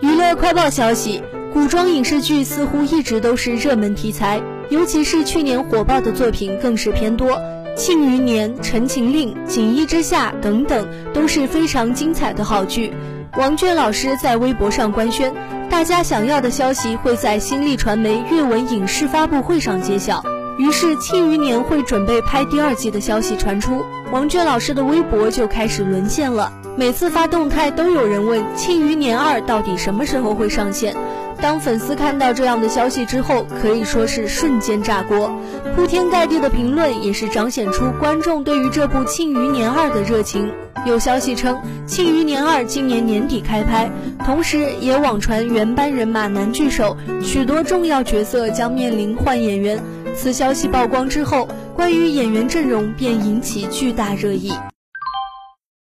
娱乐快报消息：古装影视剧似乎一直都是热门题材，尤其是去年火爆的作品更是偏多，《庆余年》《陈情令》《锦衣之下》等等都是非常精彩的好剧。王娟老师在微博上官宣，大家想要的消息会在新力传媒阅文影视发布会上揭晓。于是，《庆余年》会准备拍第二季的消息传出，王娟老师的微博就开始沦陷了。每次发动态都有人问《庆余年二》到底什么时候会上线。当粉丝看到这样的消息之后，可以说是瞬间炸锅，铺天盖地的评论也是彰显出观众对于这部《庆余年二》的热情。有消息称，《庆余年二》今年年底开拍，同时也网传原班人马男聚首，许多重要角色将面临换演员。此消息曝光之后，关于演员阵容便引起巨大热议。